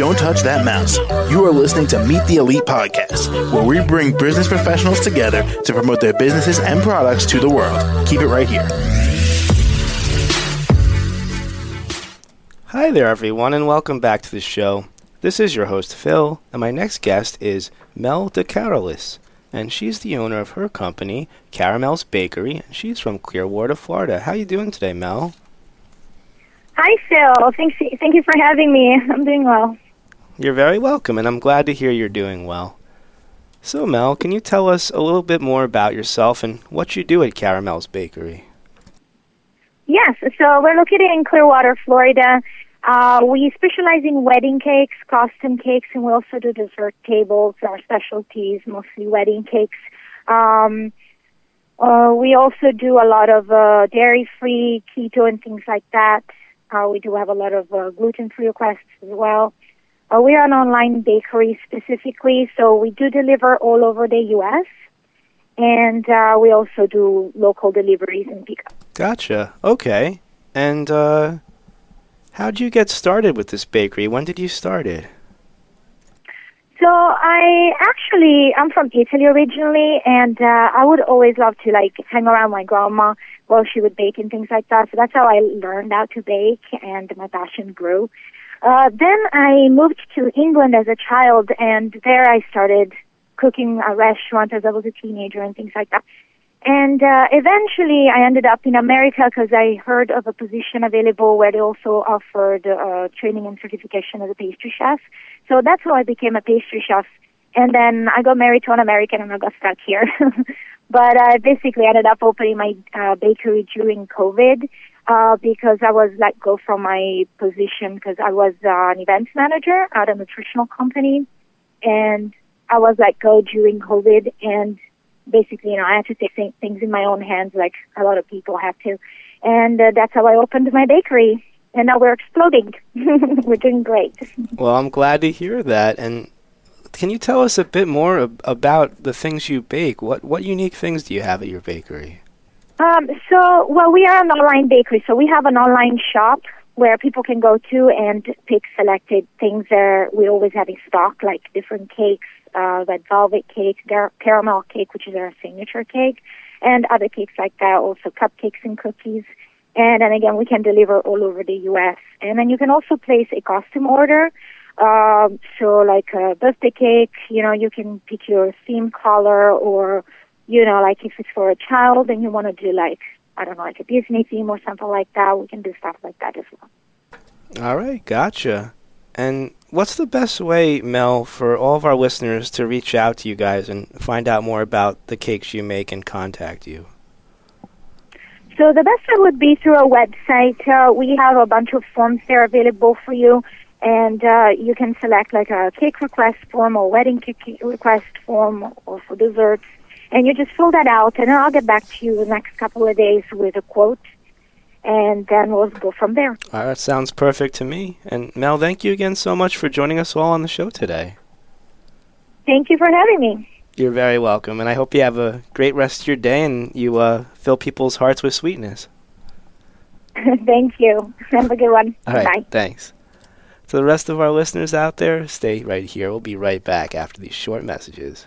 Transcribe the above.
Don't touch that mouse. You are listening to Meet the Elite Podcast, where we bring business professionals together to promote their businesses and products to the world. Keep it right here. Hi there, everyone, and welcome back to the show. This is your host, Phil, and my next guest is Mel DeCarolis, and she's the owner of her company, Caramel's Bakery, and she's from Clearwater, Florida. How are you doing today, Mel? Hi, Phil. Thanks, thank you for having me. I'm doing well. You're very welcome, and I'm glad to hear you're doing well. So, Mel, can you tell us a little bit more about yourself and what you do at Caramel's Bakery? Yes, so we're located in Clearwater, Florida. Uh, we specialize in wedding cakes, custom cakes, and we also do dessert tables. Our specialties, mostly wedding cakes. Um, uh, we also do a lot of uh, dairy-free, keto, and things like that. Uh, we do have a lot of uh, gluten-free requests as well. Uh, we are an online bakery specifically, so we do deliver all over the U.S. And uh, we also do local deliveries and pickup. Gotcha. Okay. And uh, how did you get started with this bakery? When did you start it? So I actually I'm from Italy originally, and uh, I would always love to like hang around my grandma while she would bake and things like that. So that's how I learned how to bake, and my passion grew. Uh, then I moved to England as a child, and there I started cooking a restaurant as I was a teenager and things like that. And uh, eventually, I ended up in America because I heard of a position available where they also offered uh, training and certification as a pastry chef. So that's how I became a pastry chef. And then I got married to an American and I got stuck here. but I basically ended up opening my uh, bakery during COVID uh, because I was let go from my position because I was uh, an events manager at a nutritional company. And I was let go during COVID and basically, you know, I had to take things in my own hands, like a lot of people have to. And uh, that's how I opened my bakery. And now we're exploding. we're doing great. Well, I'm glad to hear that. And can you tell us a bit more ab- about the things you bake? What what unique things do you have at your bakery? Um, so, well, we are an online bakery, so we have an online shop where people can go to and pick selected things there. We always have in stock, like different cakes, uh, red velvet cake, gar- caramel cake, which is our signature cake, and other cakes like that, also cupcakes and cookies. And then again, we can deliver all over the U.S. And then you can also place a custom order. Um, so like a birthday cake, you know, you can pick your theme color or, you know, like if it's for a child and you want to do like, I don't know, like a Disney theme or something like that, we can do stuff like that as well. All right, gotcha. And what's the best way, Mel, for all of our listeners to reach out to you guys and find out more about the cakes you make and contact you? So the best way would be through our website. Uh, we have a bunch of forms there available for you, and uh, you can select like a cake request form or wedding cake request form or for desserts, and you just fill that out, and I'll get back to you the next couple of days with a quote and then we'll go from there. All right, that sounds perfect to me. And Mel, thank you again so much for joining us all on the show today. Thank you for having me. You're very welcome, and I hope you have a great rest of your day and you uh, fill people's hearts with sweetness. Thank you. Have a good one. All right, Bye. Thanks. To the rest of our listeners out there, stay right here. We'll be right back after these short messages.